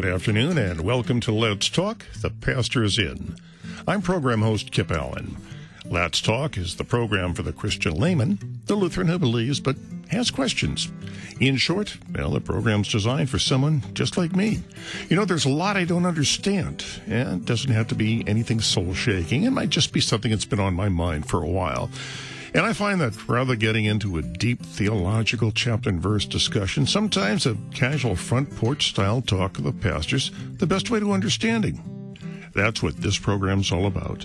good afternoon, and welcome to Let's Talk. The Pastor is in. I'm program host Kip Allen. Let's Talk is the program for the Christian layman, the Lutheran who believes but has questions. In short, well, the program's designed for someone just like me. You know, there's a lot I don't understand, and it doesn't have to be anything soul shaking. It might just be something that's been on my mind for a while. And I find that rather getting into a deep theological chapter and verse discussion, sometimes a casual front porch style talk of the pastors, the best way to understanding. That's what this program's all about.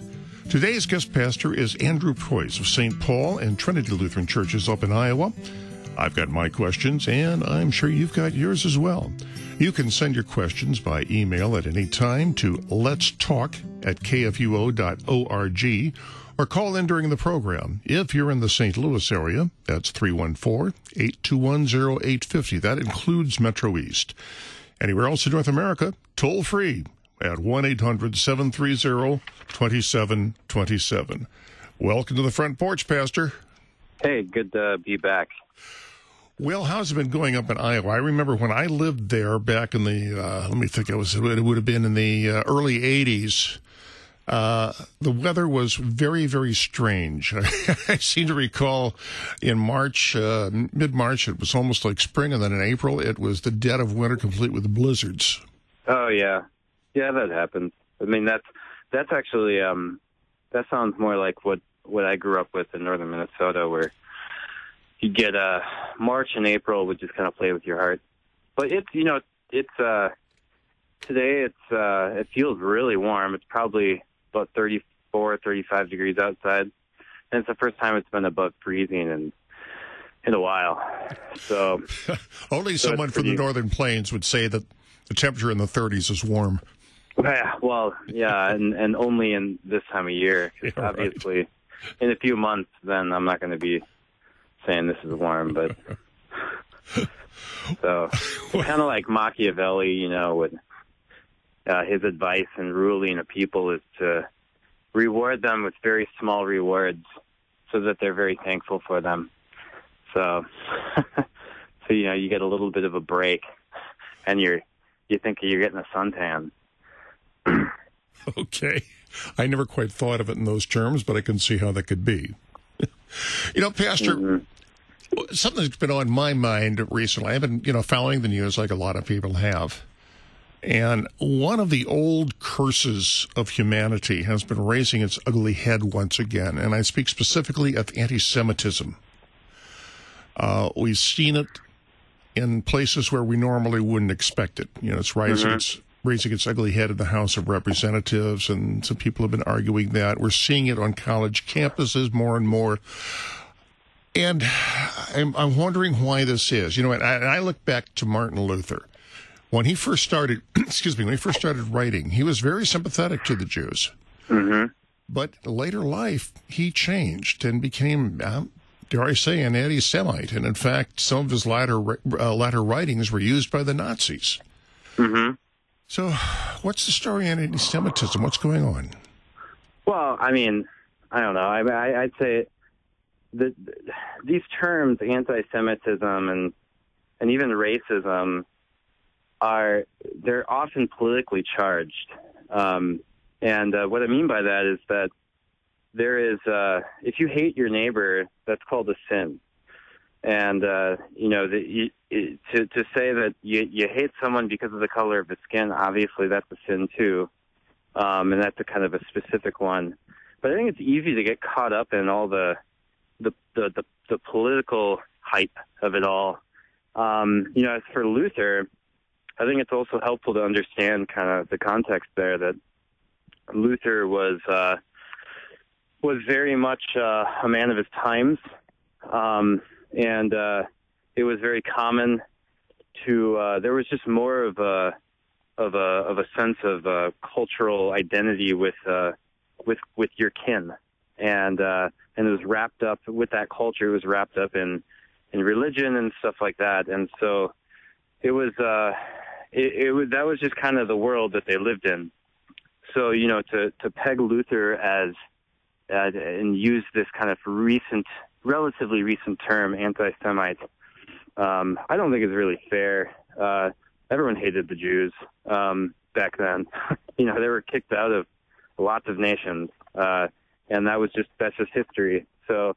Today's guest pastor is Andrew Preus of St. Paul and Trinity Lutheran Churches up in Iowa. I've got my questions, and I'm sure you've got yours as well. You can send your questions by email at any time to let's talk at kfuo.org or call in during the program. If you're in the St. Louis area, that's 314 821 0850. That includes Metro East. Anywhere else in North America, toll free at 1 800 730 2727. Welcome to the front porch, Pastor. Hey, good to be back. Well, how's it been going up in Iowa? I remember when I lived there back in the, uh, let me think, it was it would have been in the uh, early 80s. Uh, the weather was very, very strange. I seem to recall in March, uh, mid March, it was almost like spring, and then in April, it was the dead of winter, complete with blizzards. Oh yeah, yeah, that happens. I mean, that's that's actually um, that sounds more like what what I grew up with in northern Minnesota, where you get uh, March and April would just kind of play with your heart. But it's you know it's uh, today it's uh, it feels really warm. It's probably about 34, 35 degrees outside. And it's the first time it's been above freezing in in a while. So only so someone from the northern plains would say that the temperature in the 30s is warm. Yeah, well, yeah, and and only in this time of year. Yeah, obviously, right. in a few months, then I'm not going to be saying this is warm, but so kind of like Machiavelli, you know, with uh, his advice in ruling a people is to reward them with very small rewards so that they're very thankful for them. So, so you know, you get a little bit of a break, and you're you think you're getting a suntan. okay, I never quite thought of it in those terms, but I can see how that could be. you know, Pastor. Mm-hmm. Something that's been on my mind recently. I've been, you know, following the news like a lot of people have and one of the old curses of humanity has been raising its ugly head once again. And I speak specifically of anti Semitism. Uh, we've seen it in places where we normally wouldn't expect it. You know, it's rising mm-hmm. its raising its ugly head in the House of Representatives, and some people have been arguing that. We're seeing it on college campuses more and more. And I'm, I'm wondering why this is. You know, and I, and I look back to Martin Luther when he first started, excuse me, when he first started writing, he was very sympathetic to the Jews. Mm-hmm. But later life, he changed and became, uh, dare I say, an anti-Semite. And in fact, some of his latter uh, latter writings were used by the Nazis. Mm-hmm. So, what's the story on anti-Semitism? What's going on? Well, I mean, I don't know. I, would say that these terms, anti-Semitism and and even racism, are they're often politically charged. Um, and uh, what I mean by that is that there is uh, if you hate your neighbor, that's called a sin. And uh, you know, the, you, to to say that you you hate someone because of the color of his skin, obviously that's a sin too, um, and that's a kind of a specific one. But I think it's easy to get caught up in all the the the, the, the political hype of it all. Um, you know, as for Luther, I think it's also helpful to understand kind of the context there that Luther was uh, was very much uh, a man of his times, um, and uh, it was very common to. Uh, there was just more of a of a of a sense of uh, cultural identity with uh, with with your kin, and uh, and it was wrapped up with that culture. It was wrapped up in in religion and stuff like that, and so it was. Uh, it, it was that was just kind of the world that they lived in. So you know, to to peg Luther as and use this kind of recent, relatively recent term, anti-Semite, um, I don't think is really fair. Uh, everyone hated the Jews um, back then. you know, they were kicked out of lots of nations, uh, and that was just that's just history. So,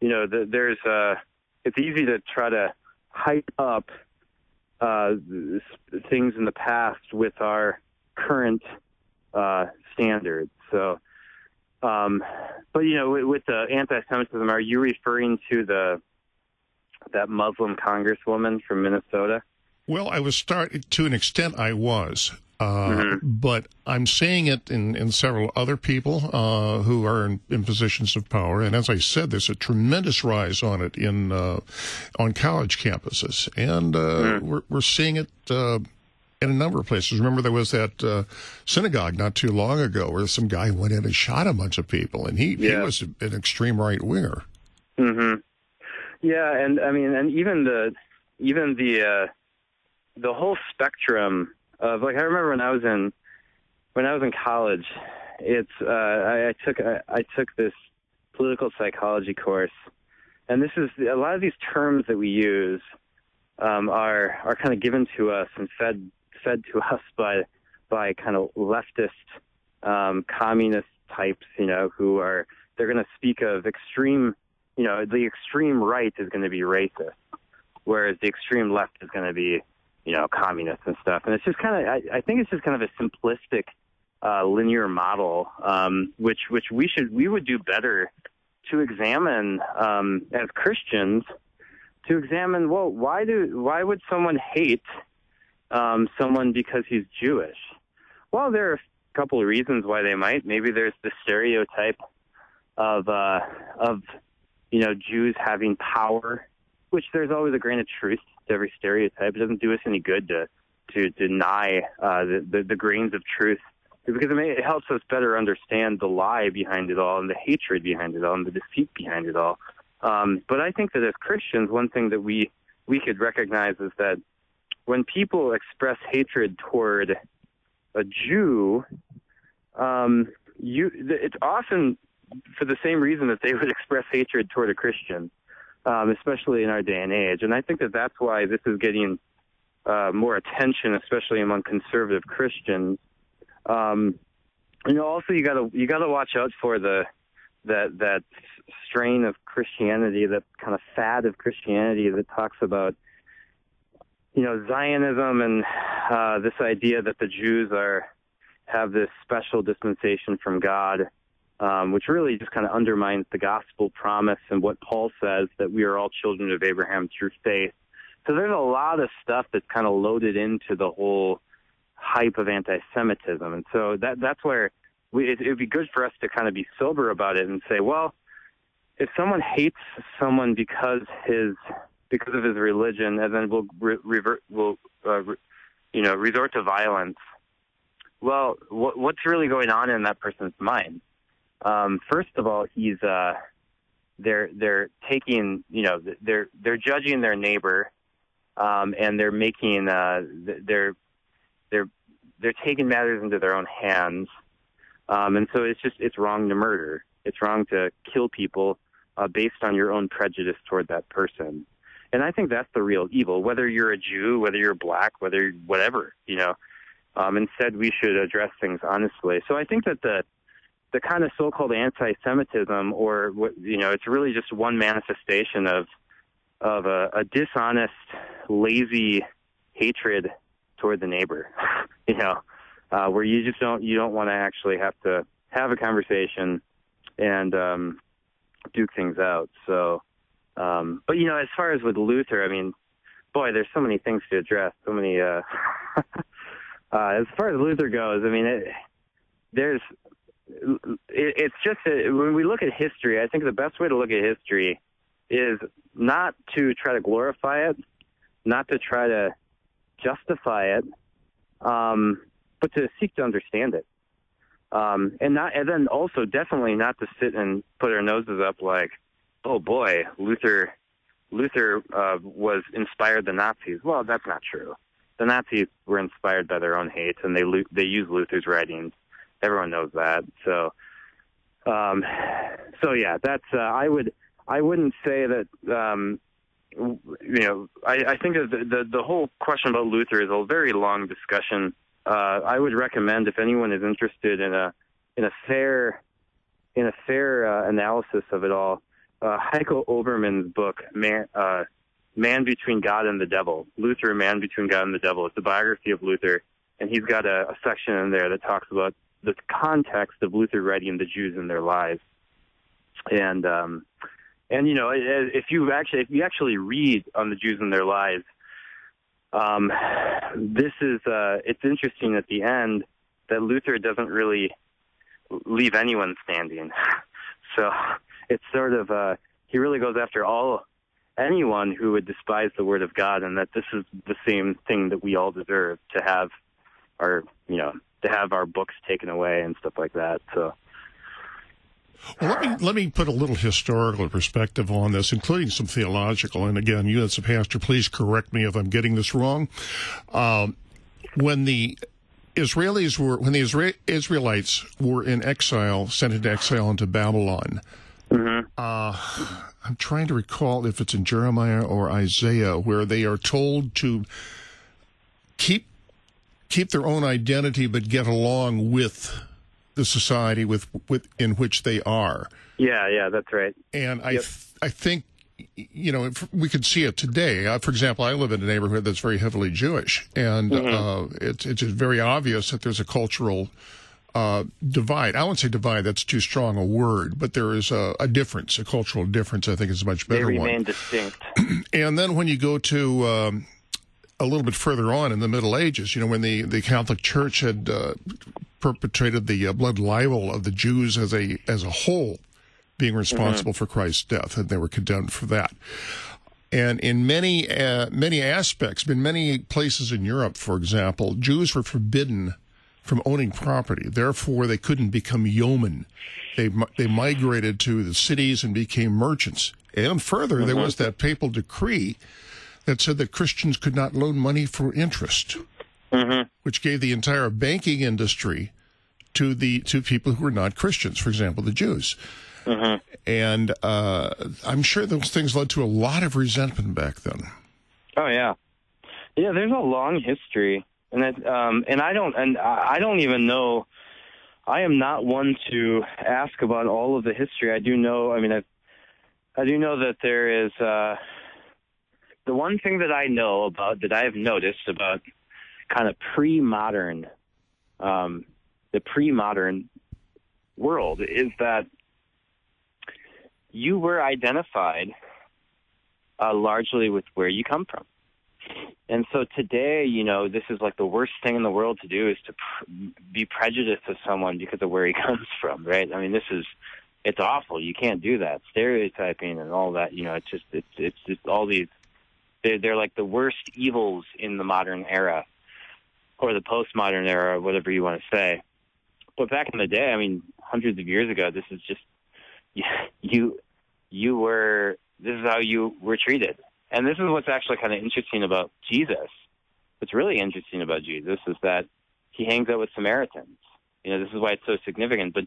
you know, the, there's uh, it's easy to try to hype up uh, things in the past with our current uh, standards. So, um, but you know, with, with the anti-Semitism, are you referring to the that Muslim congresswoman from Minnesota? Well, I was start to an extent. I was, uh, mm-hmm. but I'm seeing it in, in several other people uh, who are in, in, positions of power. And as I said, there's a tremendous rise on it in uh, on college campuses, and uh, mm-hmm. we're we're seeing it uh, in a number of places. Remember, there was that uh, synagogue not too long ago where some guy went in and shot a bunch of people, and he, yeah. he was an extreme right winger. Mm-hmm. Yeah, and I mean, and even the even the uh, the whole spectrum of like I remember when I was in when I was in college, it's uh, I, I took I, I took this political psychology course, and this is a lot of these terms that we use um, are are kind of given to us and fed fed to us by by kind of leftist um, communist types, you know, who are they're going to speak of extreme, you know, the extreme right is going to be racist, whereas the extreme left is going to be, you know, communists and stuff. And it's just kind of, I, I think it's just kind of a simplistic, uh, linear model, um, which which we should we would do better to examine um, as Christians, to examine well, why do why would someone hate um, someone because he's Jewish? Well, there are a couple of reasons why they might. Maybe there's the stereotype of uh, of you know Jews having power, which there's always a grain of truth to every stereotype. It doesn't do us any good to to deny uh, the, the the grains of truth because it, may, it helps us better understand the lie behind it all and the hatred behind it all and the deceit behind it all. Um, but I think that as Christians, one thing that we we could recognize is that when people express hatred toward a Jew, um, you it's often for the same reason that they would express hatred toward a Christian, um, especially in our day and age. And I think that that's why this is getting uh, more attention, especially among conservative Christians. Um, you know, also you gotta you gotta watch out for the that that strain of Christianity, that kind of fad of Christianity that talks about you know, Zionism and uh, this idea that the Jews are have this special dispensation from God, um, which really just kind of undermines the gospel promise and what Paul says that we are all children of Abraham through faith. So there's a lot of stuff that's kind of loaded into the whole hype of anti-Semitism, and so that that's where we, it would be good for us to kind of be sober about it and say, well, if someone hates someone because his because of his religion, and then will re- revert, will uh, re- you know resort to violence. Well, wh- what's really going on in that person's mind? Um, first of all, he's uh, they're they're taking you know they're they're judging their neighbor, um, and they're making uh, they're they're they're taking matters into their own hands, um, and so it's just it's wrong to murder. It's wrong to kill people uh, based on your own prejudice toward that person. And I think that's the real evil, whether you're a Jew, whether you're black, whether whatever, you know. Um, instead, we should address things honestly. So I think that the the kind of so-called anti-Semitism, or you know, it's really just one manifestation of of a, a dishonest, lazy hatred toward the neighbor. you know, uh, where you just don't you don't want to actually have to have a conversation and um, duke things out. So um, but you know, as far as with Luther, I mean, boy, there's so many things to address. So many. Uh, uh, as far as Luther goes, I mean, it, there's. It, it's just a, when we look at history, I think the best way to look at history is not to try to glorify it, not to try to justify it, um, but to seek to understand it. Um, and not, and then also definitely not to sit and put our noses up like, oh boy, Luther Luther uh, was inspired the Nazis. Well, that's not true. The Nazis were inspired by their own hate, and they they use Luther's writings. Everyone knows that. So, um, so yeah, that's uh, I would I wouldn't say that um, you know, I, I think that the, the the whole question about Luther is a very long discussion. Uh, I would recommend if anyone is interested in a in a fair in a fair uh, analysis of it all, uh, Heiko Oberman's book, Man, uh, Man Between God and the Devil, Luther, Man Between God and the Devil. It's a biography of Luther, and he's got a, a section in there that talks about the context of Luther writing the Jews and their lies, and um, and you know if you actually if you actually read on the Jews and their lies, um, this is uh, it's interesting at the end that Luther doesn't really leave anyone standing. So it's sort of uh, he really goes after all anyone who would despise the word of God, and that this is the same thing that we all deserve to have our you know to have our books taken away and stuff like that. So. Well, let me let me put a little historical perspective on this, including some theological. And again, you as a pastor, please correct me if I'm getting this wrong. Um, when the Israelis were when the Isra- Israelites were in exile, sent into exile into Babylon. Mm-hmm. Uh, I'm trying to recall if it's in Jeremiah or Isaiah, where they are told to keep keep their own identity, but get along with the society with, with in which they are. Yeah, yeah, that's right. And I yep. th- I think you know, we could see it today. Uh, for example, I live in a neighborhood that's very heavily Jewish, and mm-hmm. uh, it's it's very obvious that there's a cultural uh, divide. I won't say divide; that's too strong a word, but there is a, a difference, a cultural difference. I think is a much better they remain one. distinct. and then when you go to um, a little bit further on in the Middle Ages, you know, when the the Catholic Church had uh, perpetrated the uh, blood libel of the Jews as a as a whole being responsible mm-hmm. for Christ's death, and they were condemned for that. And in many uh, many aspects, in many places in Europe, for example, Jews were forbidden from owning property. Therefore, they couldn't become yeomen. They they migrated to the cities and became merchants. And further, mm-hmm. there was that papal decree that said that Christians could not loan money for interest, mm-hmm. which gave the entire banking industry to the to people who were not Christians. For example, the Jews. Mm-hmm. And uh, I'm sure those things led to a lot of resentment back then. Oh yeah, yeah. There's a long history, and it, um, and I don't and I don't even know. I am not one to ask about all of the history. I do know. I mean, I, I do know that there is. Uh, the one thing that I know about that I have noticed about kind of pre-modern, um, the pre-modern world is that you were identified uh, largely with where you come from. And so today, you know, this is like the worst thing in the world to do is to pr- be prejudiced to someone because of where he comes from, right? I mean, this is it's awful. You can't do that. Stereotyping and all that, you know, it's just it's it's just all these they're they're like the worst evils in the modern era or the postmodern era, whatever you want to say. But back in the day, I mean, hundreds of years ago, this is just you you were this is how you were treated. And this is what's actually kind of interesting about Jesus. What's really interesting about Jesus is that he hangs out with Samaritans. You know, this is why it's so significant. But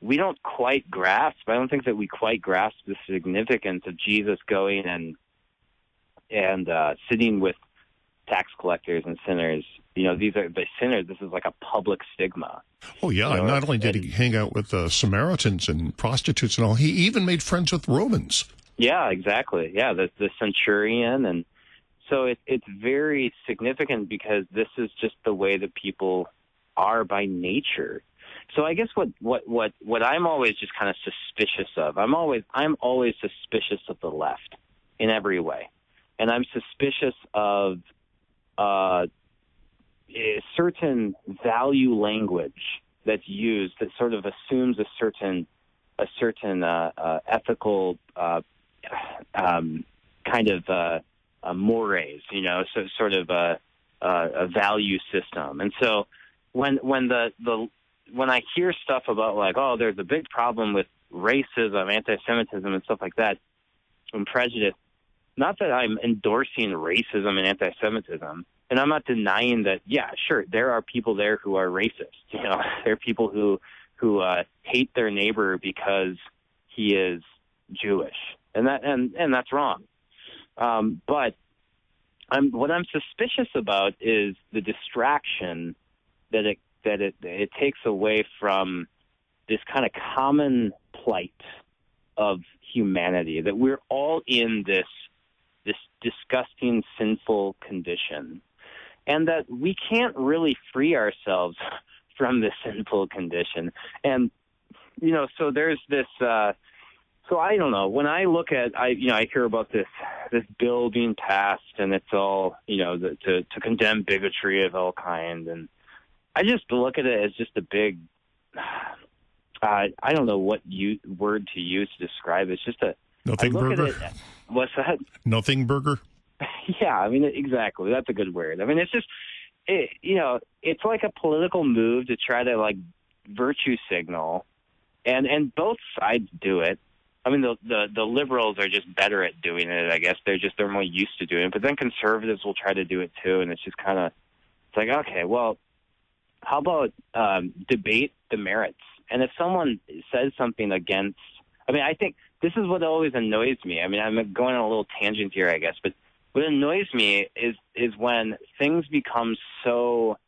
we don't quite grasp. I don't think that we quite grasp the significance of Jesus going and and uh, sitting with tax collectors and sinners. You know, these are the sinners. This is like a public stigma. Oh yeah, you know, not only did and, he hang out with uh, Samaritans and prostitutes and all, he even made friends with Romans. Yeah, exactly. Yeah, the the centurion, and so it, it's very significant because this is just the way that people are by nature. So I guess what what what what I'm always just kind of suspicious of. I'm always I'm always suspicious of the left in every way, and I'm suspicious of uh, a certain value language that's used that sort of assumes a certain a certain uh, uh, ethical uh, um, kind of uh, uh, mores, you know, so sort of a, a value system. And so when when the the when I hear stuff about like, oh, there's a big problem with racism, anti-Semitism, and stuff like that, and prejudice, not that I'm endorsing racism and anti-Semitism, and I'm not denying that. Yeah, sure, there are people there who are racist. You know, there are people who who uh, hate their neighbor because he is Jewish, and that and and that's wrong. Um, but I'm, what I'm suspicious about is the distraction that it that it it takes away from this kind of common plight of humanity that we're all in this this disgusting sinful condition and that we can't really free ourselves from this sinful condition and you know so there's this uh so I don't know. When I look at, I you know, I hear about this this bill being passed, and it's all you know the, to to condemn bigotry of all kind, and I just look at it as just a big. Uh, I don't know what you, word to use to describe it. It's just a nothing burger. It, what's that? Nothing burger. yeah, I mean exactly. That's a good word. I mean it's just, it, you know, it's like a political move to try to like virtue signal, and and both sides do it I mean, the, the the liberals are just better at doing it. I guess they're just they're more used to doing it. But then conservatives will try to do it too, and it's just kind of it's like okay, well, how about um, debate the merits? And if someone says something against, I mean, I think this is what always annoys me. I mean, I'm going on a little tangent here, I guess, but what annoys me is is when things become so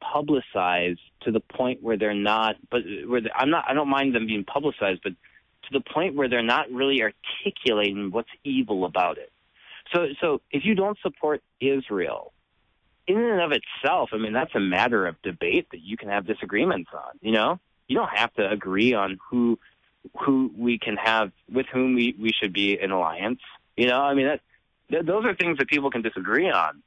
publicized to the point where they're not. But where I'm not. I don't mind them being publicized, but to the point where they're not really articulating what's evil about it. So, so if you don't support Israel, in and of itself, I mean, that's a matter of debate that you can have disagreements on. You know, you don't have to agree on who who we can have with whom we we should be in alliance. You know, I mean, that, th- those are things that people can disagree on.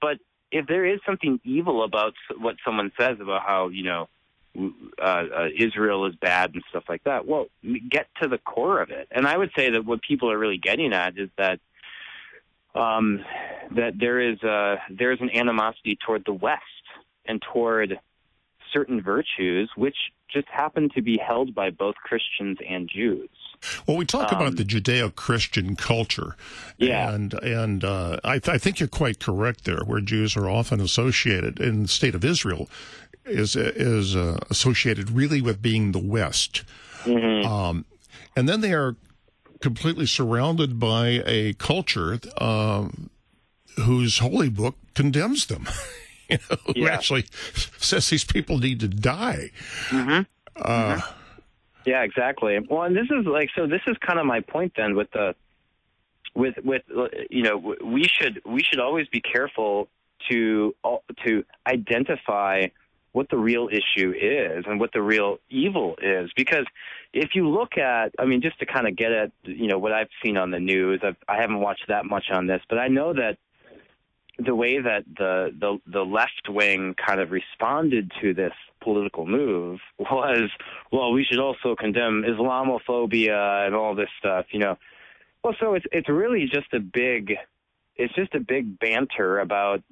But if there is something evil about what someone says about how you know uh, uh, Israel is bad and stuff like that. Well, get to the core of it. And I would say that what people are really getting at is that um, that there is a, there is an animosity toward the West and toward certain virtues, which just happen to be held by both Christians and Jews. Well, we talk um, about the Judeo-Christian culture, yeah, and and uh, I, th- I, think you're quite correct there, where Jews are often associated in the state of Israel is is uh, associated really with being the West, mm-hmm. um, and then they are completely surrounded by a culture um, whose holy book condemns them. you know, who yeah. actually says these people need to die. Mm-hmm. Uh, mm-hmm. Yeah, exactly. Well, and this is like so. This is kind of my point then with the with with you know we should we should always be careful to to identify what the real issue is and what the real evil is. Because if you look at, I mean, just to kind of get at, you know, what I've seen on the news, I've, I haven't watched that much on this, but I know that the way that the, the, the left wing kind of responded to this political move was, well, we should also condemn Islamophobia and all this stuff, you know. Well, so it's, it's really just a big, it's just a big banter about,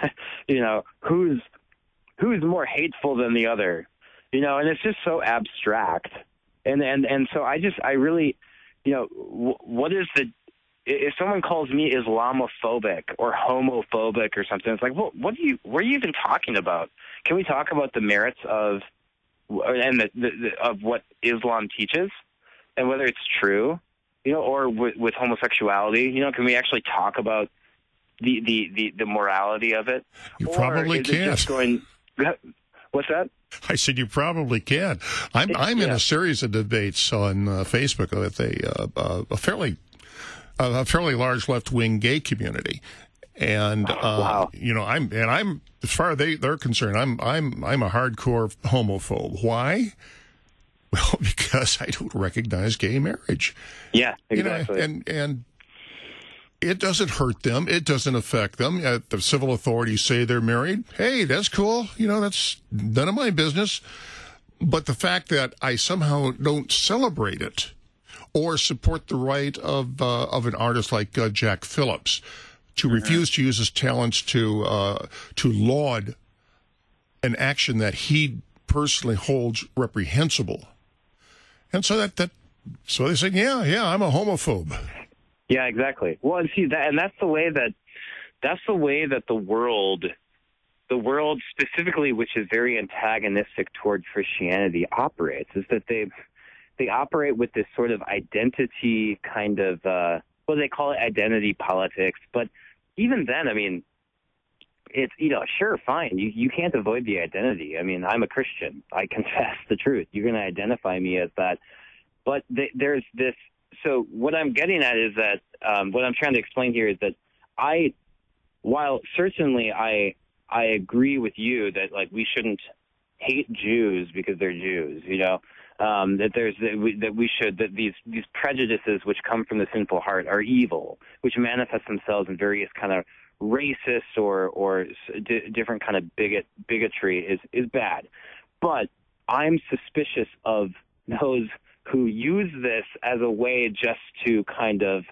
you know, who's who's more hateful than the other, you know, and it's just so abstract. And and and so I just I really, you know, w- what is the if someone calls me Islamophobic or homophobic or something, it's like, well, what do you, what are you even talking about? Can we talk about the merits of, and the, the, the of what Islam teaches, and whether it's true, you know, or with, with homosexuality, you know, can we actually talk about the the the, the morality of it? You or probably can't. Going, What's that? I said you probably can. I'm I'm yeah. in a series of debates on uh, Facebook with a uh, uh a fairly a fairly large left wing gay community, and uh, wow. you know I'm and I'm as far as they they're concerned I'm I'm I'm a hardcore homophobe. Why? Well, because I don't recognize gay marriage. Yeah, exactly. You know, and and it doesn't hurt them. It doesn't affect them. Uh, the civil authorities say they're married. Hey, that's cool. You know, that's none of my business. But the fact that I somehow don't celebrate it or support the right of uh, of an artist like uh, Jack Phillips to mm-hmm. refuse to use his talents to uh, to laud an action that he personally holds reprehensible. And so that that so they say, yeah, yeah, I'm a homophobe. Yeah, exactly. Well, and see that, and that's the way that that's the way that the world, the world specifically, which is very antagonistic toward Christianity, operates. Is that they they operate with this sort of identity kind of uh, well, they call it identity politics. But even then, I mean, it's you know sure fine. You you can't avoid the identity. I mean i'm a christian. I confess the truth. You're going to identify me as that. But th- there's this so what i'm getting at is that um, what i'm trying to explain here is that i while certainly i i agree with you that like we shouldn't hate jews because they're jews you know um, that there's that we, that we should that these these prejudices which come from the sinful heart are evil, which manifest themselves in various kind of racist or or d- different kind of bigot bigotry is is bad. But I'm suspicious of those who use this as a way just to kind of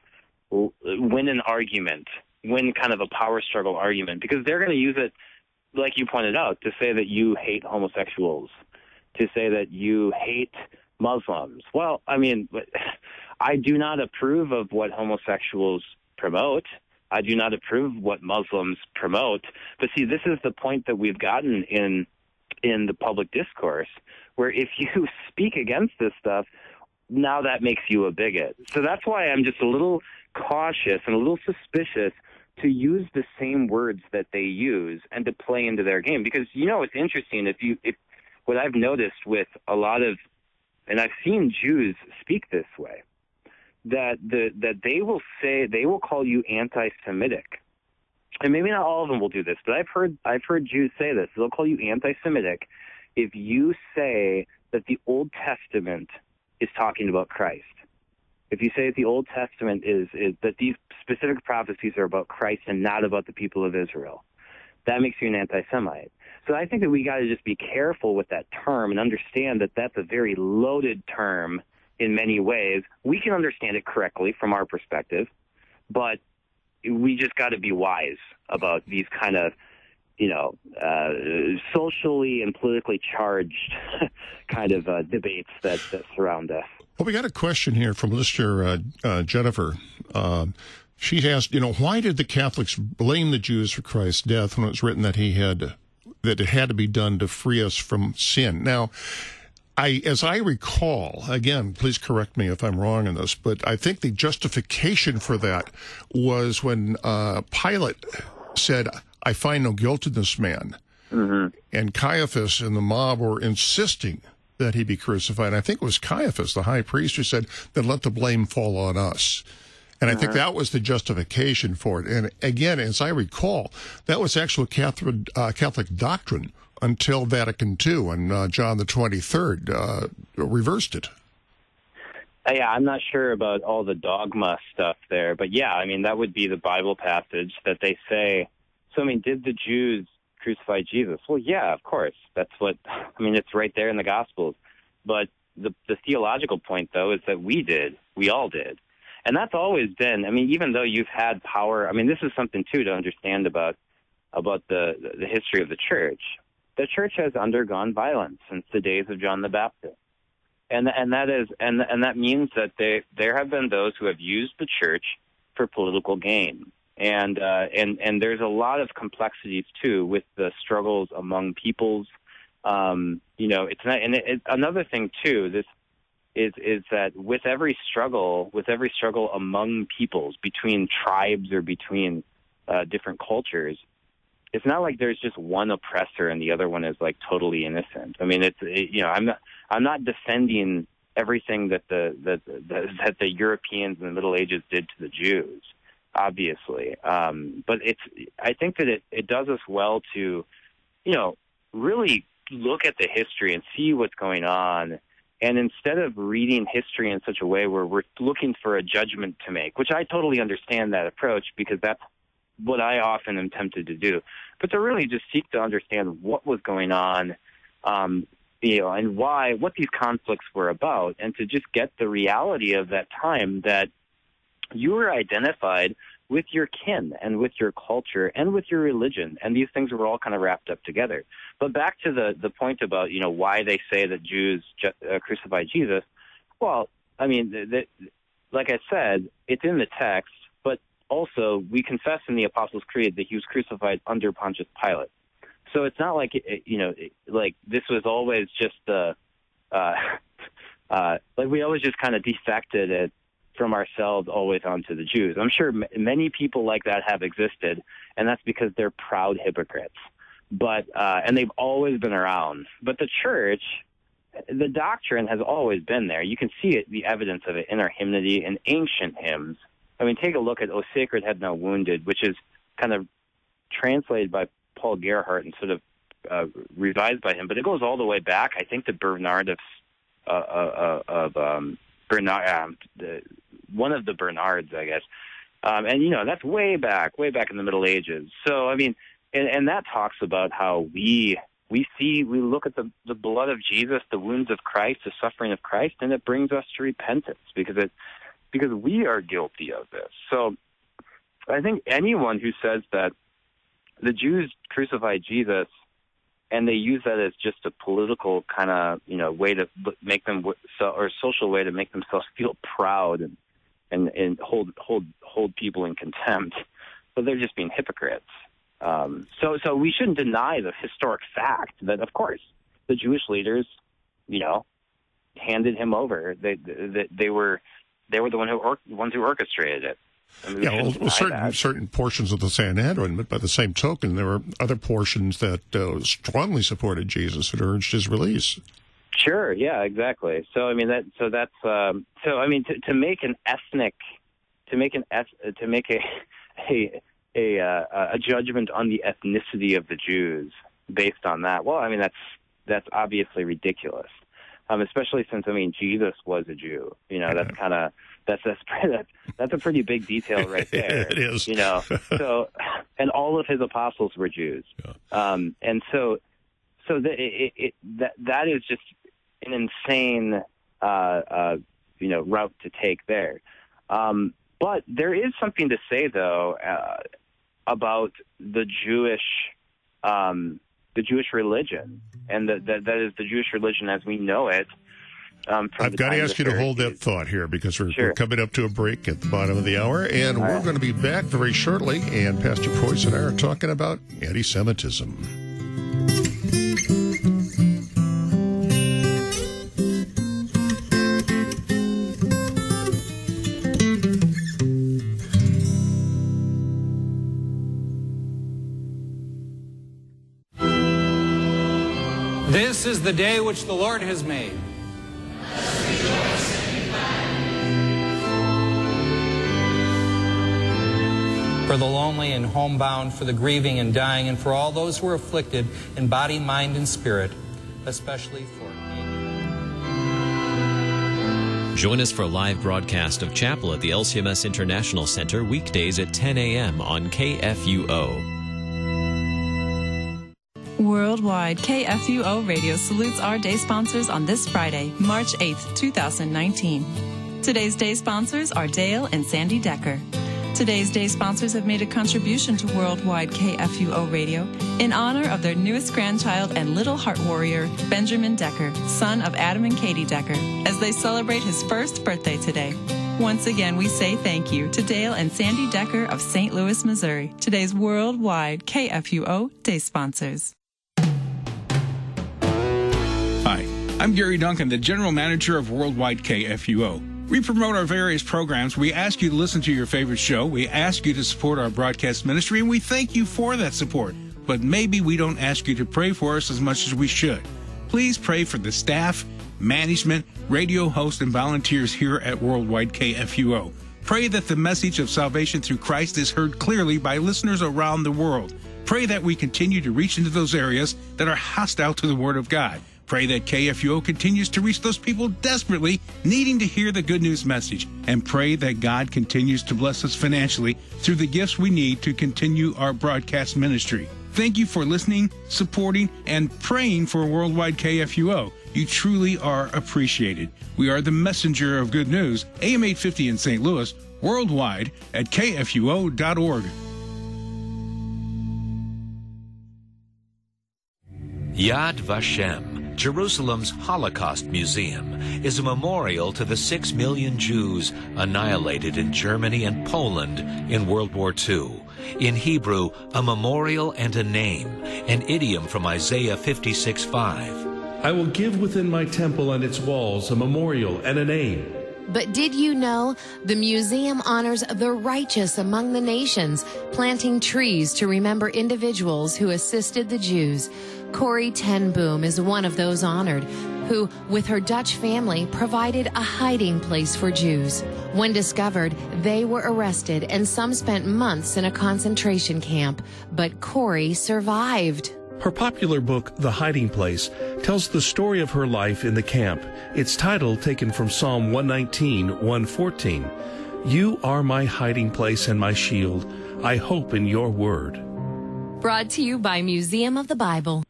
win an argument, win kind of a power struggle argument, because they're going to use it, like you pointed out, to say that you hate homosexuals, to say that you hate Muslims. Well, I mean, I do not approve of what homosexuals promote. I do not approve what Muslims promote. But see, this is the point that we've gotten in in the public discourse, where if you speak against this stuff, now that makes you a bigot. So that's why I'm just a little cautious and a little suspicious to use the same words that they use and to play into their game. Because you know it's interesting if you if what I've noticed with a lot of and I've seen Jews speak this way that the that they will say they will call you anti-Semitic, and maybe not all of them will do this, but I've heard I've heard Jews say this. They'll call you anti-Semitic if you say that the Old Testament is talking about Christ. If you say that the Old Testament is, is that these specific prophecies are about Christ and not about the people of Israel, that makes you an anti-Semite. So I think that we got to just be careful with that term and understand that that's a very loaded term in many ways. We can understand it correctly from our perspective, but we just got to be wise about these kind of, you know, uh, socially and politically charged kind of uh, debates that, that surround us. Well, we got a question here from listener uh, uh Jennifer. Uh, she asked, you know, why did the Catholics blame the Jews for Christ's death when it was written that he had that it had to be done to free us from sin? Now, I, as I recall, again, please correct me if I'm wrong in this, but I think the justification for that was when uh, Pilate said, "I find no guilt in this man," mm-hmm. and Caiaphas and the mob were insisting that he be crucified. And I think it was Caiaphas, the high priest, who said, "Then let the blame fall on us." And I think uh-huh. that was the justification for it. And again, as I recall, that was actual Catholic, uh, Catholic doctrine until Vatican II and uh, John the 23rd uh, reversed it. Uh, yeah, I'm not sure about all the dogma stuff there, but yeah, I mean, that would be the Bible passage that they say. So, I mean, did the Jews crucify Jesus? Well, yeah, of course. That's what, I mean, it's right there in the Gospels. But the, the theological point, though, is that we did. We all did. And that's always been, I mean, even though you've had power, I mean, this is something, too, to understand about about the the history of the church the church has undergone violence since the days of John the Baptist. And, and that is and and that means that they, there have been those who have used the church for political gain and uh, and and there's a lot of complexities too with the struggles among peoples. Um, you know, it's not, and it, it, another thing too. This is is that with every struggle, with every struggle among peoples, between tribes or between uh, different cultures, it's not like there's just one oppressor and the other one is like totally innocent. I mean, it's it, you know, I'm not I'm not defending everything that the that the, that the Europeans in the Middle Ages did to the Jews, obviously. Um, but it's I think that it it does us well to, you know, really look at the history and see what's going on. And instead of reading history in such a way where we're looking for a judgment to make, which I totally understand that approach because that's what I often am tempted to do, but to really just seek to understand what was going on, um, you know, and why, what these conflicts were about, and to just get the reality of that time that you were identified with your kin and with your culture and with your religion, and these things were all kind of wrapped up together. But back to the the point about you know why they say that Jews ju- uh, crucified Jesus. Well, I mean, the, the, like I said, it's in the text but also, we confess in the Apostles' Creed that he was crucified under Pontius Pilate. So it's not like you know, like this was always just the, uh, uh, like we always just kind of defected it from ourselves always onto the Jews. I'm sure m- many people like that have existed, and that's because they're proud hypocrites. But uh, and they've always been around. But the church, the doctrine has always been there. You can see it, the evidence of it in our hymnody and ancient hymns. I mean, take a look at "O Sacred Head Now Wounded," which is kind of translated by Paul Gerhardt and sort of uh, revised by him, but it goes all the way back. I think to Bernard of uh, uh, uh of um, Bernard, um, the, one of the Bernards, I guess. Um, and you know that's way back, way back in the Middle Ages. So I mean, and, and that talks about how we we see we look at the the blood of Jesus, the wounds of Christ, the suffering of Christ, and it brings us to repentance because it because we are guilty of this. So I think anyone who says that the Jews crucified Jesus and they use that as just a political kind of you know way to make them or social way to make themselves feel proud and and, and hold hold hold people in contempt. But they're just being hypocrites. Um, so so we shouldn't deny the historic fact that of course the Jewish leaders, you know, handed him over. They they, they were they were the one who or, ones who orchestrated it. I mean, yeah, well, well certain that. certain portions of the Sanhedrin, but by the same token, there were other portions that uh, strongly supported Jesus and urged his release. Sure. Yeah. Exactly. So I mean that. So that's. Um, so I mean to, to make an ethnic, to make an to make a a a, uh, a judgment on the ethnicity of the Jews based on that. Well, I mean that's that's obviously ridiculous. Um, especially since I mean Jesus was a Jew. You know, that's kind of that's that's that's that's a pretty big detail right there. it is. You know, so and all of his apostles were Jews, yeah. um, and so so the, it, it, that that is just an insane uh, uh, you know route to take there. Um, but there is something to say though uh, about the Jewish um, the Jewish religion, and the, the, that is the Jewish religion as we know it um, I've got to ask you to hold that thought here because we're, sure. we're, coming up to a break at the bottom of the hour, and All we're right. going to be back very shortly. And Pastor Preus and I are talking about anti Semitism. This is the day which the Lord has made. For the lonely and homebound, for the grieving and dying, and for all those who are afflicted in body, mind, and spirit, especially for. Join us for a live broadcast of chapel at the LCMS International Center weekdays at 10 a.m. on KFUO. Worldwide, KFUO Radio salutes our day sponsors on this Friday, March 8th, 2019. Today's day sponsors are Dale and Sandy Decker. Today's day sponsors have made a contribution to Worldwide KFUO Radio in honor of their newest grandchild and little heart warrior, Benjamin Decker, son of Adam and Katie Decker, as they celebrate his first birthday today. Once again, we say thank you to Dale and Sandy Decker of St. Louis, Missouri, today's Worldwide KFUO day sponsors. Hi, I'm Gary Duncan, the General Manager of Worldwide KFUO. We promote our various programs. We ask you to listen to your favorite show. We ask you to support our broadcast ministry, and we thank you for that support. But maybe we don't ask you to pray for us as much as we should. Please pray for the staff, management, radio hosts, and volunteers here at Worldwide KFUO. Pray that the message of salvation through Christ is heard clearly by listeners around the world. Pray that we continue to reach into those areas that are hostile to the Word of God. Pray that KFUO continues to reach those people desperately needing to hear the good news message. And pray that God continues to bless us financially through the gifts we need to continue our broadcast ministry. Thank you for listening, supporting, and praying for Worldwide KFUO. You truly are appreciated. We are the messenger of good news, AM 850 in St. Louis, worldwide at kfuo.org. Yad Vashem Jerusalem's Holocaust Museum is a memorial to the six million Jews annihilated in Germany and Poland in World War II. In Hebrew, a memorial and a name, an idiom from Isaiah 56 5. I will give within my temple and its walls a memorial and a name, But did you know the museum honors the righteous among the nations, planting trees to remember individuals who assisted the Jews? Corrie ten Boom is one of those honored, who, with her Dutch family, provided a hiding place for Jews. When discovered, they were arrested and some spent months in a concentration camp, but Corrie survived. Her popular book, The Hiding Place, tells the story of her life in the camp. Its title taken from Psalm 119, 114. You are my hiding place and my shield. I hope in your word. Brought to you by Museum of the Bible.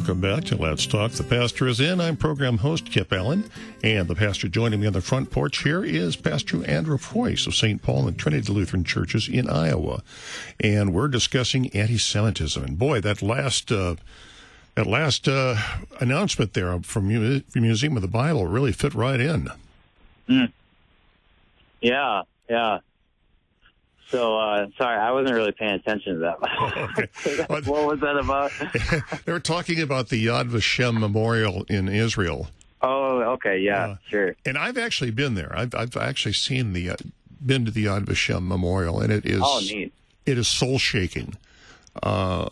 Welcome back to Let's Talk. The pastor is in. I'm program host Kip Allen, and the pastor joining me on the front porch here is Pastor Andrew Preus of St. Paul and Trinity Lutheran Churches in Iowa, and we're discussing anti-Semitism. And boy, that last uh, that last uh, announcement there from the Museum of the Bible really fit right in. Mm. Yeah, yeah. So uh, sorry, I wasn't really paying attention to that. Oh, okay. what was that about? they were talking about the Yad Vashem Memorial in Israel. Oh, okay, yeah, uh, sure. And I've actually been there. I've I've actually seen the uh, been to the Yad Vashem Memorial, and it is oh, neat. it is soul shaking. Uh,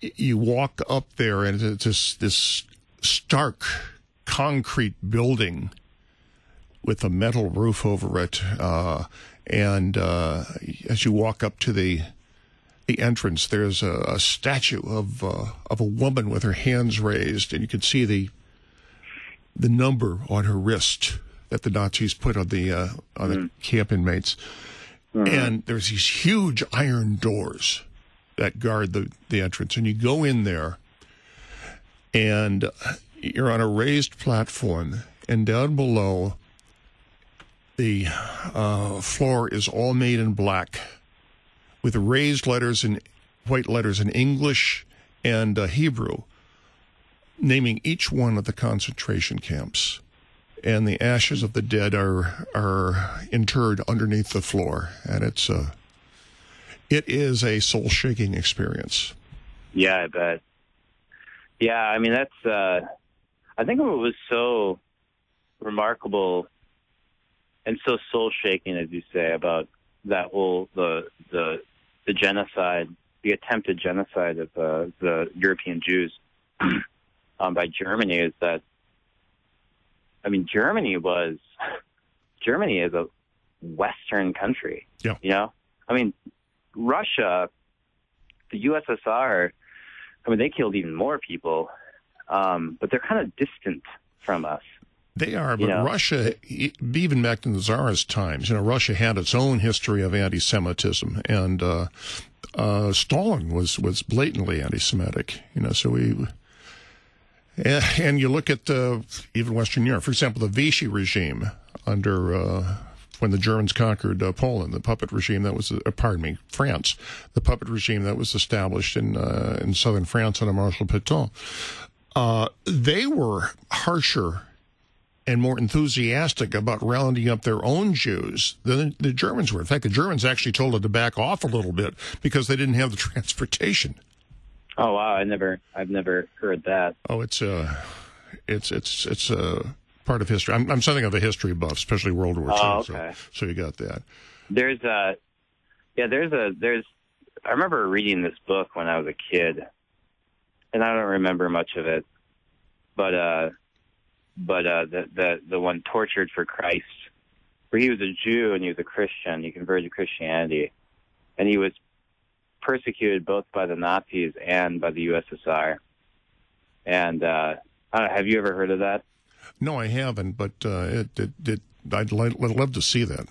you walk up there, and it's this this stark concrete building with a metal roof over it uh, and uh, as you walk up to the the entrance, there's a, a statue of uh, of a woman with her hands raised, and you can see the the number on her wrist that the Nazis put on the uh, on the mm. camp inmates. Mm-hmm. And there's these huge iron doors that guard the, the entrance, and you go in there, and you're on a raised platform, and down below the uh, floor is all made in black with raised letters and white letters in English and uh, Hebrew, naming each one of the concentration camps. And the ashes of the dead are are interred underneath the floor, and it's a uh, it is a soul shaking experience. Yeah, I bet. Yeah, I mean that's. Uh, I think what was so remarkable and so soul shaking, as you say, about that whole the the the genocide, the attempted genocide of uh, the European Jews um, by Germany is that. I mean, Germany was Germany is a Western country. Yeah. You know, I mean, Russia, the USSR. I mean, they killed even more people, um, but they're kind of distant from us. They are, but you know? Russia, even back in the Tsarist times, you know, Russia had its own history of anti-Semitism, and uh, uh, Stalin was was blatantly anti-Semitic. You know, so we. And you look at uh, even Western Europe, for example, the Vichy regime under uh, when the Germans conquered uh, Poland, the puppet regime that was, uh, pardon me, France, the puppet regime that was established in uh, in southern France under Marshal Pétain. Uh, they were harsher and more enthusiastic about rounding up their own Jews than the Germans were. In fact, the Germans actually told them to back off a little bit because they didn't have the transportation. Oh wow! I never, I've never heard that. Oh, it's a, uh, it's it's it's a part of history. I'm, I'm something of a history buff, especially World War II. Oh, okay. So, so you got that. There's a, yeah. There's a there's. I remember reading this book when I was a kid, and I don't remember much of it, but uh, but uh, the the the one tortured for Christ, where he was a Jew and he was a Christian. He converted to Christianity, and he was persecuted both by the Nazis and by the USSR. And uh, have you ever heard of that? No, I haven't. But uh, it, it, it, I'd love to see that.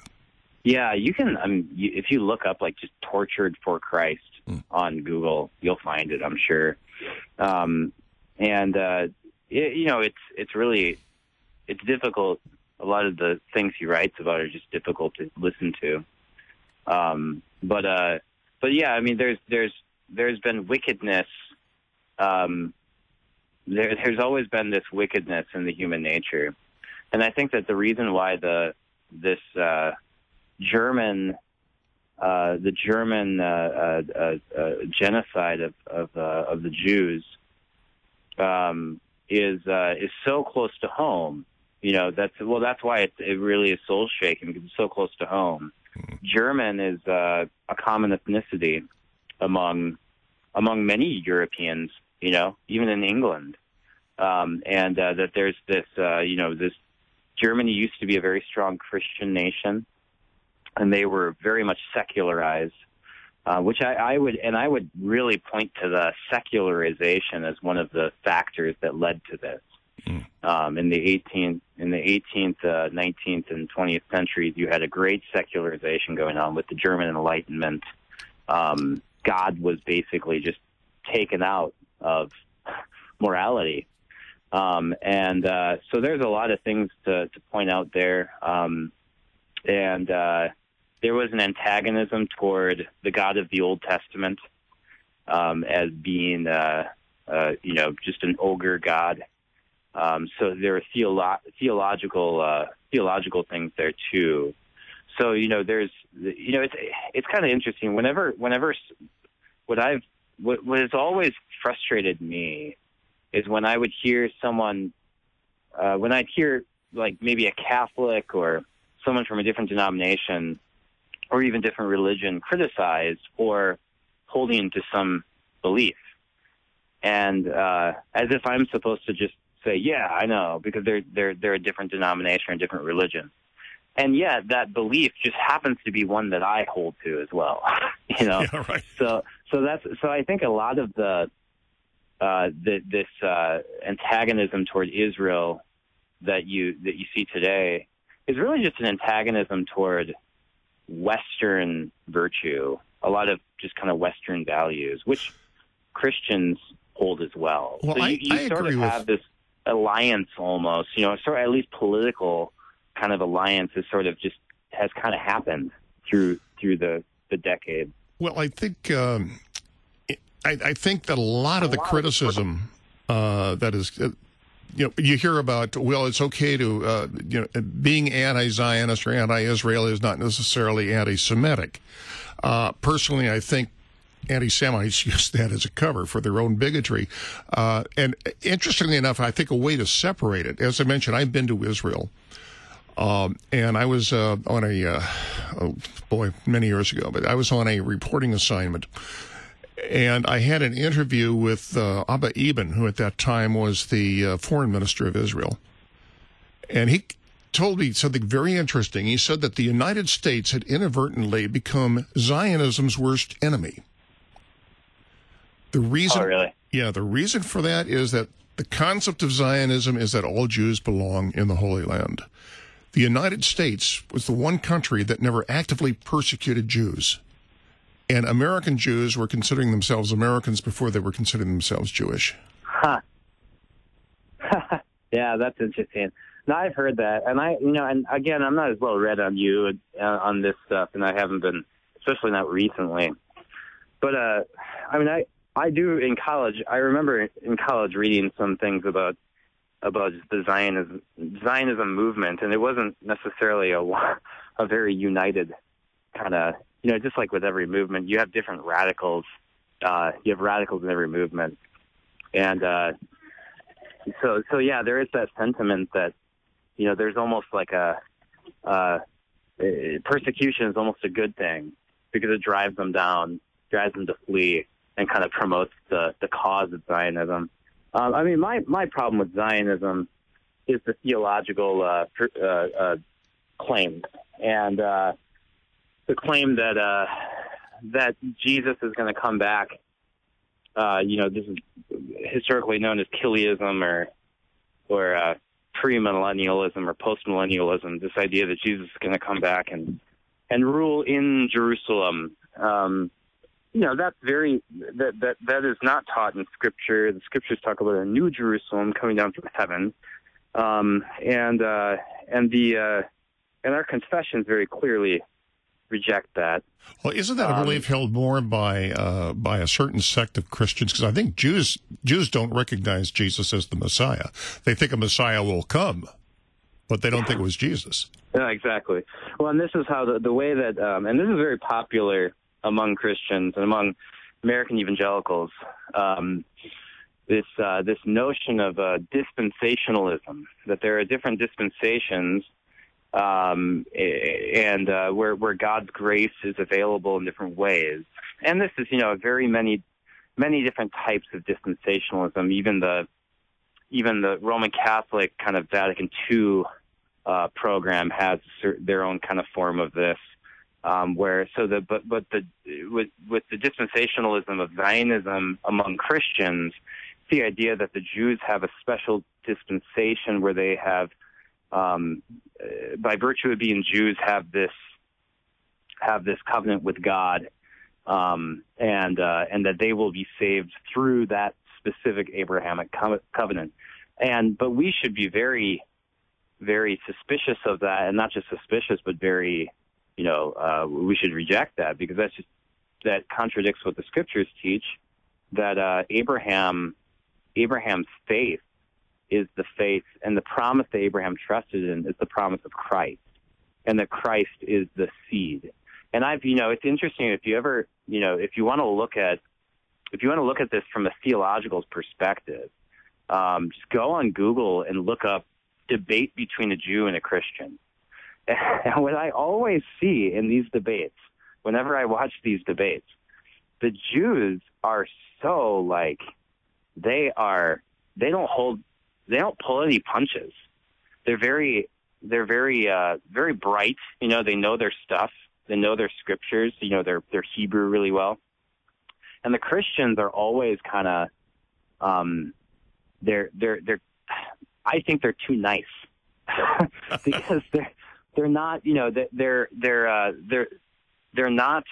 Yeah, you can. Um, you, if you look up like just "tortured for Christ" mm. on Google, you'll find it. I'm sure. Um, and uh, it, you know, it's it's really it's difficult. A lot of the things he writes about are just difficult to listen to. Um, but uh, but yeah, I mean, there's there's there's been wickedness. Um, there, there's always been this wickedness in the human nature, and I think that the reason why the this uh, German uh, the German uh, uh, uh, uh genocide of of, of the Jews um, is uh, is so close to home You know, that's well, that's why it, it really is soul shaking because it's so close to home. German is uh, a common ethnicity among among many Europeans. You know, even in England, um, and uh, that there's this, uh, you know, this Germany used to be a very strong Christian nation, and they were very much secularized. Uh, which I, I would, and I would really point to the secularization as one of the factors that led to this. Um, in the 18th, in the 18th, uh, 19th, and 20th centuries, you had a great secularization going on with the German Enlightenment. Um, God was basically just taken out of morality, um, and uh, so there's a lot of things to, to point out there. Um, and uh, there was an antagonism toward the God of the Old Testament um, as being, uh, uh, you know, just an ogre God. Um, so there are theolo- theological uh, theological things there too. So you know, there's you know, it's it's kind of interesting. Whenever whenever what I've what, what has always frustrated me is when I would hear someone uh, when I'd hear like maybe a Catholic or someone from a different denomination or even different religion criticized or holding to some belief. And uh, as if I'm supposed to just say, yeah, I know, because they're they're they're a different denomination or different religion. And yet that belief just happens to be one that I hold to as well. you know? Yeah, right. So so that's so I think a lot of the uh, the, this uh, antagonism toward Israel that you that you see today is really just an antagonism toward Western virtue, a lot of just kind of Western values, which Christians hold as well. Well, so you, I- you I sort of with- have this alliance almost, you know, sort of at least political kind of alliance is sort of just has kind of happened through through the the decade. Well, I think um, I, I think that a lot of the criticism uh, that is, uh, you know, you hear about. Well, it's okay to, uh, you know, being anti-Zionist or anti-Israel is not necessarily anti-Semitic. Uh, personally, I think anti-Semites use that as a cover for their own bigotry. Uh, and interestingly enough, I think a way to separate it. As I mentioned, I've been to Israel. Um, and I was uh, on a, uh, oh boy, many years ago, but I was on a reporting assignment. And I had an interview with uh, Abba Eban, who at that time was the uh, foreign minister of Israel. And he told me something very interesting. He said that the United States had inadvertently become Zionism's worst enemy. The reason, Oh, really? yeah, the reason for that is that the concept of Zionism is that all Jews belong in the Holy Land. The United States was the one country that never actively persecuted Jews. And American Jews were considering themselves Americans before they were considering themselves Jewish. Huh. yeah, that's interesting. Now I've heard that, and I, you know, and again, I'm not as well read on you uh, on this stuff, and I haven't been, especially not recently. But uh, I mean, I I do in college. I remember in college reading some things about about the Zionism Zionism movement, and it wasn't necessarily a a very united kind of you know just like with every movement, you have different radicals. Uh, you have radicals in every movement, and uh, so so yeah, there is that sentiment that you know there's almost like a uh, persecution is almost a good thing because it drives them down, drives them to flee, and kind of promotes the the cause of Zionism. Um, I mean, my my problem with Zionism is the theological uh, per, uh, uh, claim and uh, the claim that uh, that Jesus is going to come back. Uh, you know, this is historically known as chiliasm or or uh, premillennialism or postmillennialism. This idea that Jesus is going to come back and and rule in Jerusalem. Um, you know, that's very that that that is not taught in Scripture. The Scriptures talk about a new Jerusalem coming down from heaven, um, and uh, and the uh, and our confessions very clearly reject that. Well, isn't that a Um, belief held more by uh, by a certain sect of Christians? Because I think Jews Jews don't recognize Jesus as the Messiah. They think a Messiah will come, but they don't think it was Jesus. Yeah, exactly. Well, and this is how the, the way that, um, and this is very popular among Christians and among American evangelicals. Um, this uh, this notion of uh, dispensationalism that there are different dispensations um, and uh, where where God's grace is available in different ways. And this is you know very many many different types of dispensationalism. Even the even the Roman Catholic kind of Vatican II uh, program has their own kind of form of this. Um, where so the but but the with with the dispensationalism of Zionism among Christians, the idea that the Jews have a special dispensation where they have, um, uh, by virtue of being Jews, have this have this covenant with God, um, and uh, and that they will be saved through that specific Abrahamic co- covenant. And but we should be very, very suspicious of that, and not just suspicious, but very, you know, uh, we should reject that because that's just that contradicts what the scriptures teach. That uh, Abraham Abraham's faith is the faith, and the promise that Abraham trusted in is the promise of Christ, and that Christ is the seed. And I've, you know, it's interesting if you ever, you know, if you want to look at, if you want to look at this from a theological perspective, um, just go on Google and look up debate between a Jew and a Christian. And what I always see in these debates, whenever I watch these debates, the Jews are so like they are they don't hold they don't pull any punches. They're very they're very uh very bright, you know, they know their stuff, they know their scriptures, you know, their their Hebrew really well. And the Christians are always kind of um they're they're they're I think they're too nice because they're they're not, you know, they're they're uh they're they're not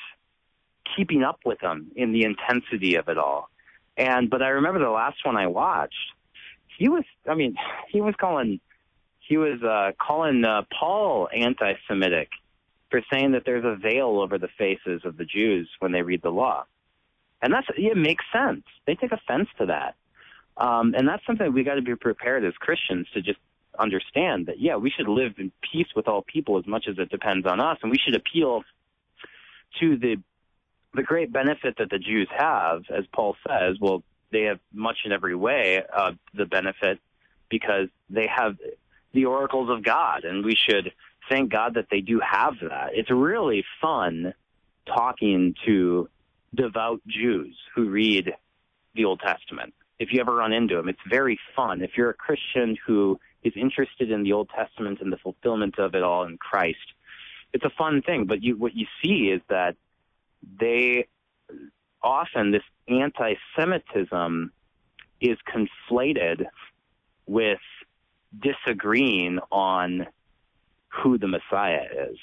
keeping up with them in the intensity of it all. And but I remember the last one I watched, he was I mean, he was calling he was uh calling uh, Paul anti-Semitic for saying that there's a veil over the faces of the Jews when they read the law. And that's it makes sense. They take offense to that. Um, and that's something we got to be prepared as Christians to just understand that yeah, we should live in peace with all people as much as it depends on us, and we should appeal to the the great benefit that the Jews have, as Paul says, well, they have much in every way uh, the benefit because they have the oracles of God, and we should thank God that they do have that. It's really fun talking to devout Jews who read the Old Testament. If you ever run into them, it's very fun. If you're a Christian who is interested in the Old Testament and the fulfillment of it all in Christ, it's a fun thing. But you, what you see is that they often this anti-Semitism is conflated with disagreeing on who the Messiah is.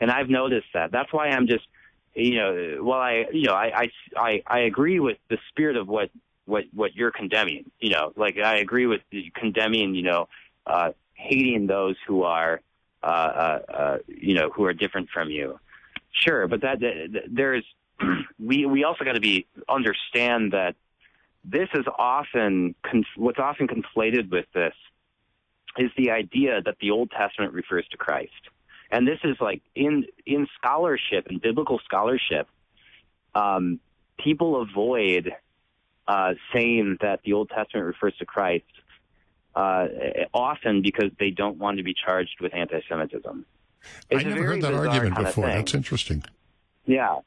And I've noticed that. That's why I'm just, you know, well, I, you know, I, I, I agree with the spirit of what, what, what you're condemning. You know, like I agree with condemning, you know, uh, hating those who are, uh, uh, uh, you know, who are different from you. Sure, but that, that there's we we also got to be understand that this is often what's often conflated with this is the idea that the Old Testament refers to Christ, and this is like in in scholarship and biblical scholarship, um, people avoid uh, saying that the Old Testament refers to Christ uh, often because they don't want to be charged with anti-Semitism. It's I never heard that argument before. That's interesting. Yeah.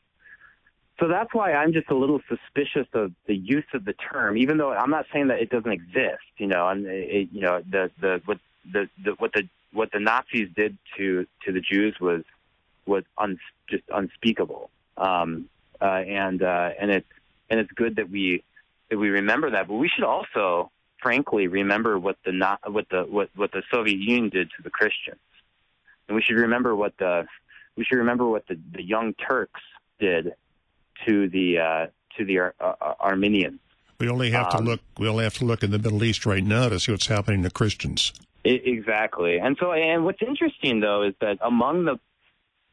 So that's why I'm just a little suspicious of the use of the term, even though I'm not saying that it doesn't exist. You know, and it, you know the the what the, the what the what the Nazis did to to the Jews was was un, just unspeakable. Um, uh, and uh, and it's and it's good that we that we remember that, but we should also, frankly, remember what the not what the what what the Soviet Union did to the Christians, and we should remember what the we should remember what the the Young Turks did to the uh, to the Ar- uh, Armenians. We only have um, to look. We only have to look in the Middle East right now to see what's happening to Christians. It, exactly, and so and what's interesting though is that among the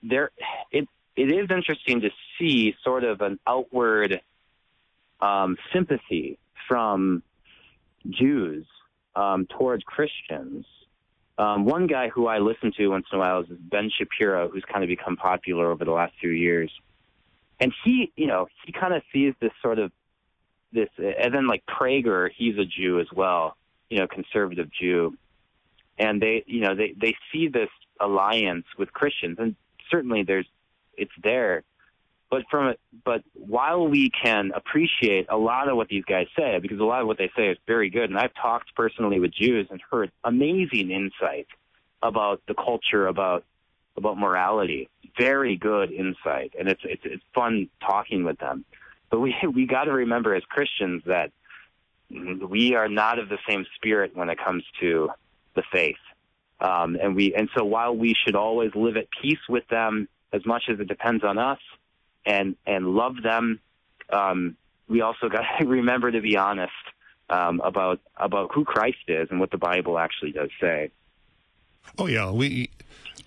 there, it it is interesting to see sort of an outward um, sympathy from Jews um, towards Christians. Um, one guy who I listen to once in a while is Ben Shapiro, who's kind of become popular over the last few years and he, you know, he kind of sees this sort of this, and then like Prager, he's a Jew as well, you know, conservative Jew, and they, you know, they they see this alliance with Christians, and certainly there's, it's there, but from but while we can appreciate a lot of what these guys say, because a lot of what they say is very good, and I've talked personally with Jews and heard amazing insight about the culture, about about morality, very good insight, and it's it's, it's fun talking with them. But we we got to remember as Christians that we are not of the same spirit when it comes to the faith. Um, and we and so while we should always live at peace with them as much as it depends on us, and and love them, um, we also got to remember to be honest um, about about who Christ is and what the Bible actually does say. Oh yeah, we.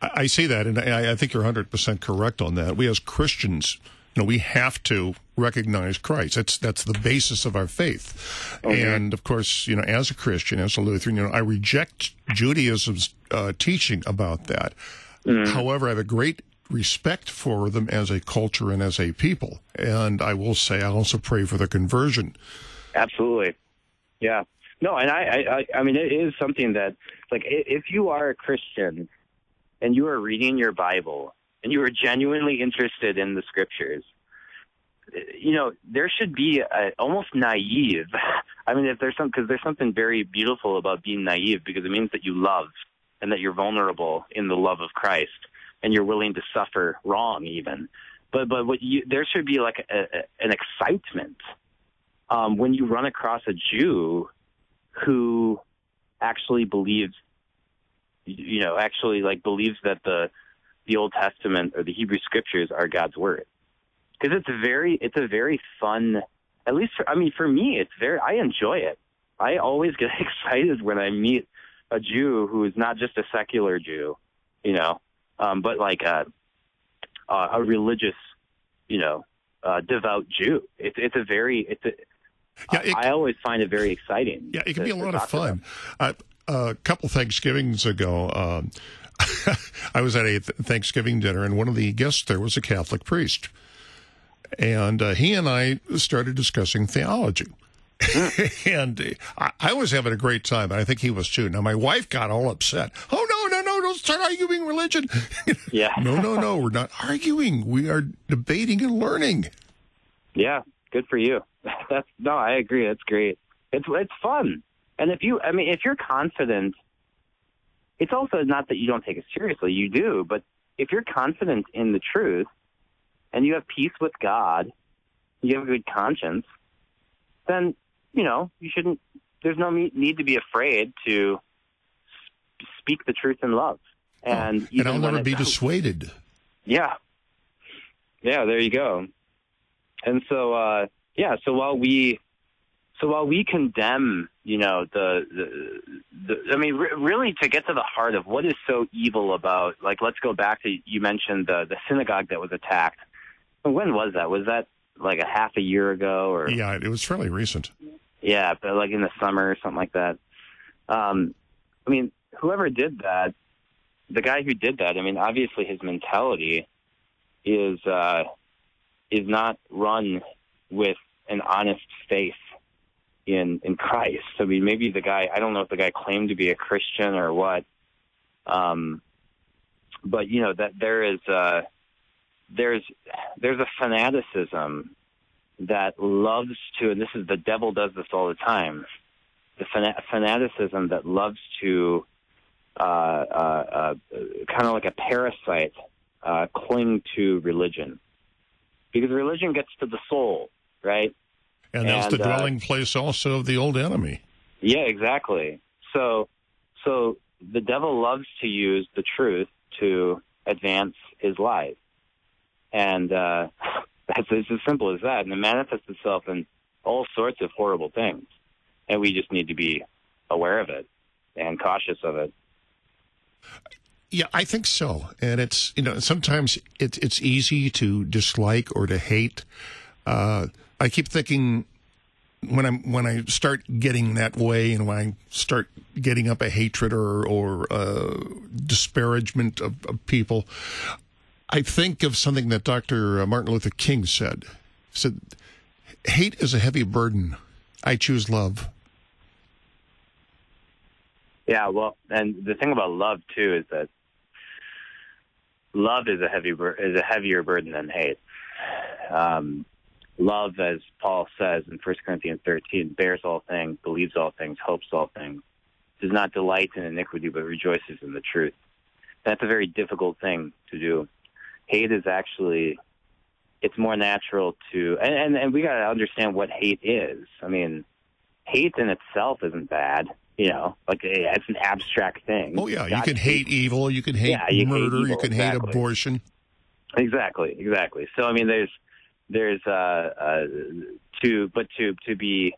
I see that, and I, I think you're 100 percent correct on that. We as Christians you know, we have to recognize Christ. That's that's the basis of our faith. Okay. And of course, you know, as a Christian, as a Lutheran, you know, I reject Judaism's uh, teaching about that. Mm. However, I have a great respect for them as a culture and as a people. And I will say, I also pray for their conversion. Absolutely, yeah. No, and I, I, I mean, it is something that, like, if you are a Christian and you are reading your Bible and you are genuinely interested in the scriptures, you know, there should be a, almost naive. I mean, if there's some, because there's something very beautiful about being naive because it means that you love and that you're vulnerable in the love of Christ and you're willing to suffer wrong even. But, but what you, there should be like a, a, an excitement um, when you run across a Jew who actually believes, you know, actually like believes that the the Old Testament or the Hebrew Scriptures are God's word. Because it's a very it's a very fun. At least for, I mean for me it's very I enjoy it. I always get excited when I meet a Jew who is not just a secular Jew, you know, um, but like a a religious, you know, uh, devout Jew. It's it's a very it's a yeah, it, I always find it very exciting. Yeah, it can to, be a lot of fun. Uh, a couple Thanksgivings ago, um, I was at a Thanksgiving dinner, and one of the guests there was a Catholic priest. And uh, he and I started discussing theology. and I, I, was having a great time, and I think he was too. Now, my wife got all upset. Oh, no, no, no, don't start arguing religion. Yeah. no, no, no, we're not arguing. We are debating and learning. Yeah, good for you. That's no, I agree. That's great. It's it's fun. And if you, I mean, if you're confident it's also not that you don't take it seriously, you do, but if you're confident in the truth and you have peace with God, you have a good conscience, then, you know, you shouldn't, there's no need to be afraid to speak the truth in love. And, oh, and I'll never be dissuaded. Yeah. Yeah, there you go. And so, uh, yeah, so while we so while we condemn, you know, the, the, the I mean, re- really to get to the heart of what is so evil about, like, let's go back to, you mentioned the, the synagogue that was attacked. When was that? Was that like a half a year ago or? Yeah, it was fairly recent. Yeah, but like in the summer or something like that. Um, I mean, whoever did that, the guy who did that, I mean, obviously his mentality is, uh, is not run with an honest faith in in Christ. I mean, maybe the guy I don't know if the guy claimed to be a Christian or what. Um, but you know that there is uh, there's there's a fanaticism that loves to, and this is the devil does this all the time. The fanaticism that loves to uh, uh, uh, kind of like a parasite uh, cling to religion because religion gets to the soul, right? And that's the uh, dwelling uh, place also of the old enemy. Yeah, exactly. So, so the devil loves to use the truth to advance his life, and uh, that's it's as simple as that. And it manifests itself in all sorts of horrible things, and we just need to be aware of it and cautious of it. Yeah, I think so. And it's you know sometimes it's it's easy to dislike or to hate. Uh, I keep thinking when I'm when I start getting that way, and when I start getting up a hatred or or uh, disparagement of, of, people, I think of something that Dr. Martin Luther King said. He said, Hate is a heavy burden. I choose love. Yeah, well, and the thing about love too is that love is a heavy is a heavier burden than hate. Um, love, as Paul says in 1 Corinthians 13, bears all things, believes all things, hopes all things, does not delight in iniquity, but rejoices in the truth. That's a very difficult thing to do. Hate is actually, it's more natural to, and, and, and we got to understand what hate is. I mean, hate in itself isn't bad you know, like eh, it's an abstract thing. Oh yeah, you can hate evil, you can hate yeah, you murder, hate evil, you can exactly. hate abortion. Exactly, exactly. So I mean, there's there's uh, uh to but to to be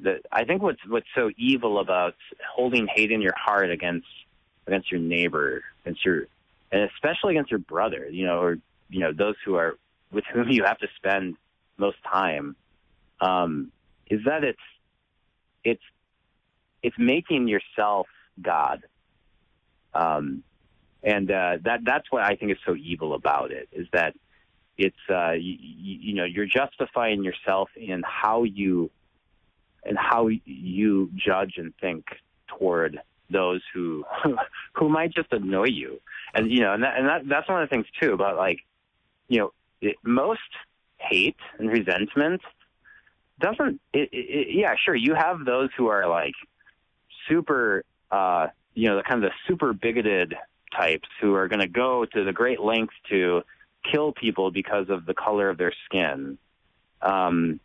the I think what's what's so evil about holding hate in your heart against against your neighbor, against your and especially against your brother, you know, or you know those who are with whom you have to spend most time, um, is that it's it's it's making yourself God. Um, and uh, that that's what I think is so evil about it is that it's uh, you, you know you're justifying yourself in how you and how you judge and think toward those who who might just annoy you, and you know, and that, and that that's one of the things too about like you know it, most hate and resentment doesn't it, it, yeah sure you have those who are like super, uh, you know, the kind of the super bigoted types who are going to go to the great lengths to kill people because of the color of their skin. Um,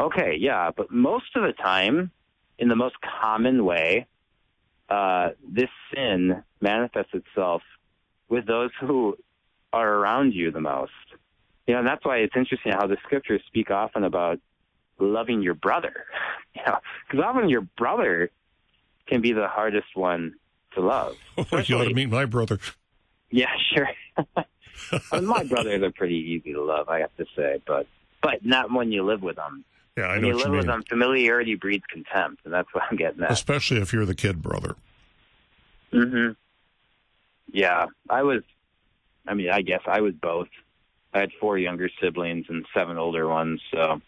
okay, yeah, but most of the time, in the most common way, uh, this sin manifests itself with those who are around you the most. You know, and that's why it's interesting how the scriptures speak often about loving your brother. You know, because often your brother can be the hardest one to love. you ought to meet my brother. Yeah, sure. my brothers are pretty easy to love, I have to say, but but not when you live with them. Yeah, I when know you what live you with them, familiarity breeds contempt, and that's what I'm getting at. Especially if you're the kid brother. hmm Yeah, I was. I mean, I guess I was both. I had four younger siblings and seven older ones, so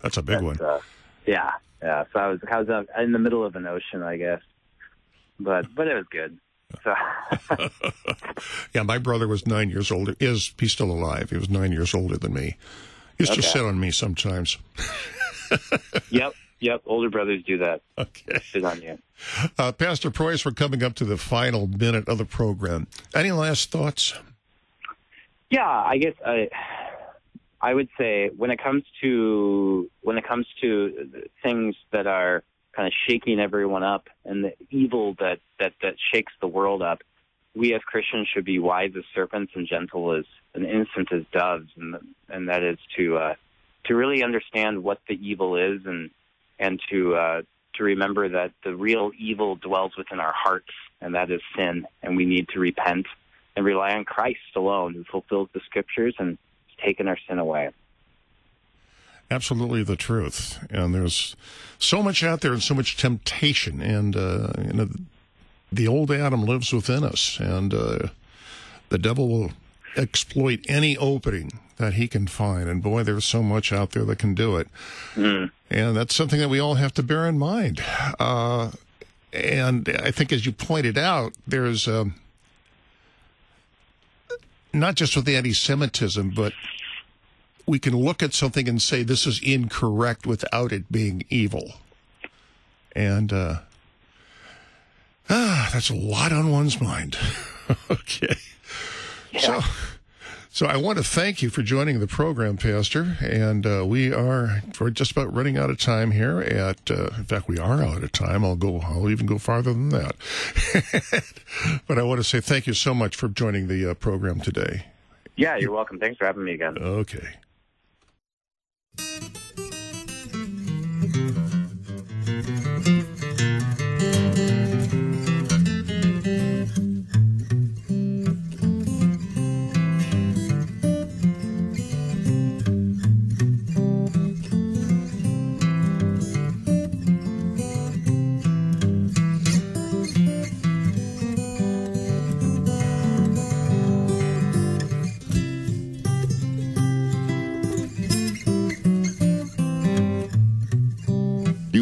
That's a big one. uh, yeah, yeah. So I was I was uh, in the middle of an ocean, I guess, but but it was good. So Yeah, my brother was nine years older. Is he's still alive? He was nine years older than me. He Used to sit on me sometimes. yep, yep. Older brothers do that. Okay. Sit on you. Uh, Pastor Preus, we're coming up to the final minute of the program. Any last thoughts? Yeah, I guess I I would say when it comes to when it comes to things that are kind of shaking everyone up and the evil that that that shakes the world up, we as Christians should be wise as serpents and gentle as and innocent as doves, and and that is to uh, to really understand what the evil is and and to uh, to remember that the real evil dwells within our hearts, and that is sin, and we need to repent and rely on Christ alone, who fulfills the scriptures and has taken our sin away. Absolutely the truth. And there's so much out there and so much temptation. And, uh, you know, the old Adam lives within us. And uh, the devil will exploit any opening that he can find. And boy, there's so much out there that can do it. And that's something that we all have to bear in mind. Uh, and I think, as you pointed out, there's um, not just with anti Semitism, but we can look at something and say this is incorrect without it being evil. And uh, ah, that's a lot on one's mind. okay. So, so I want to thank you for joining the program, Pastor. And uh, we are we're just about running out of time here. At uh, in fact, we are out of time. I'll go. I'll even go farther than that. but I want to say thank you so much for joining the uh, program today. Yeah, you're welcome. Thanks for having me again. Okay. Thank you.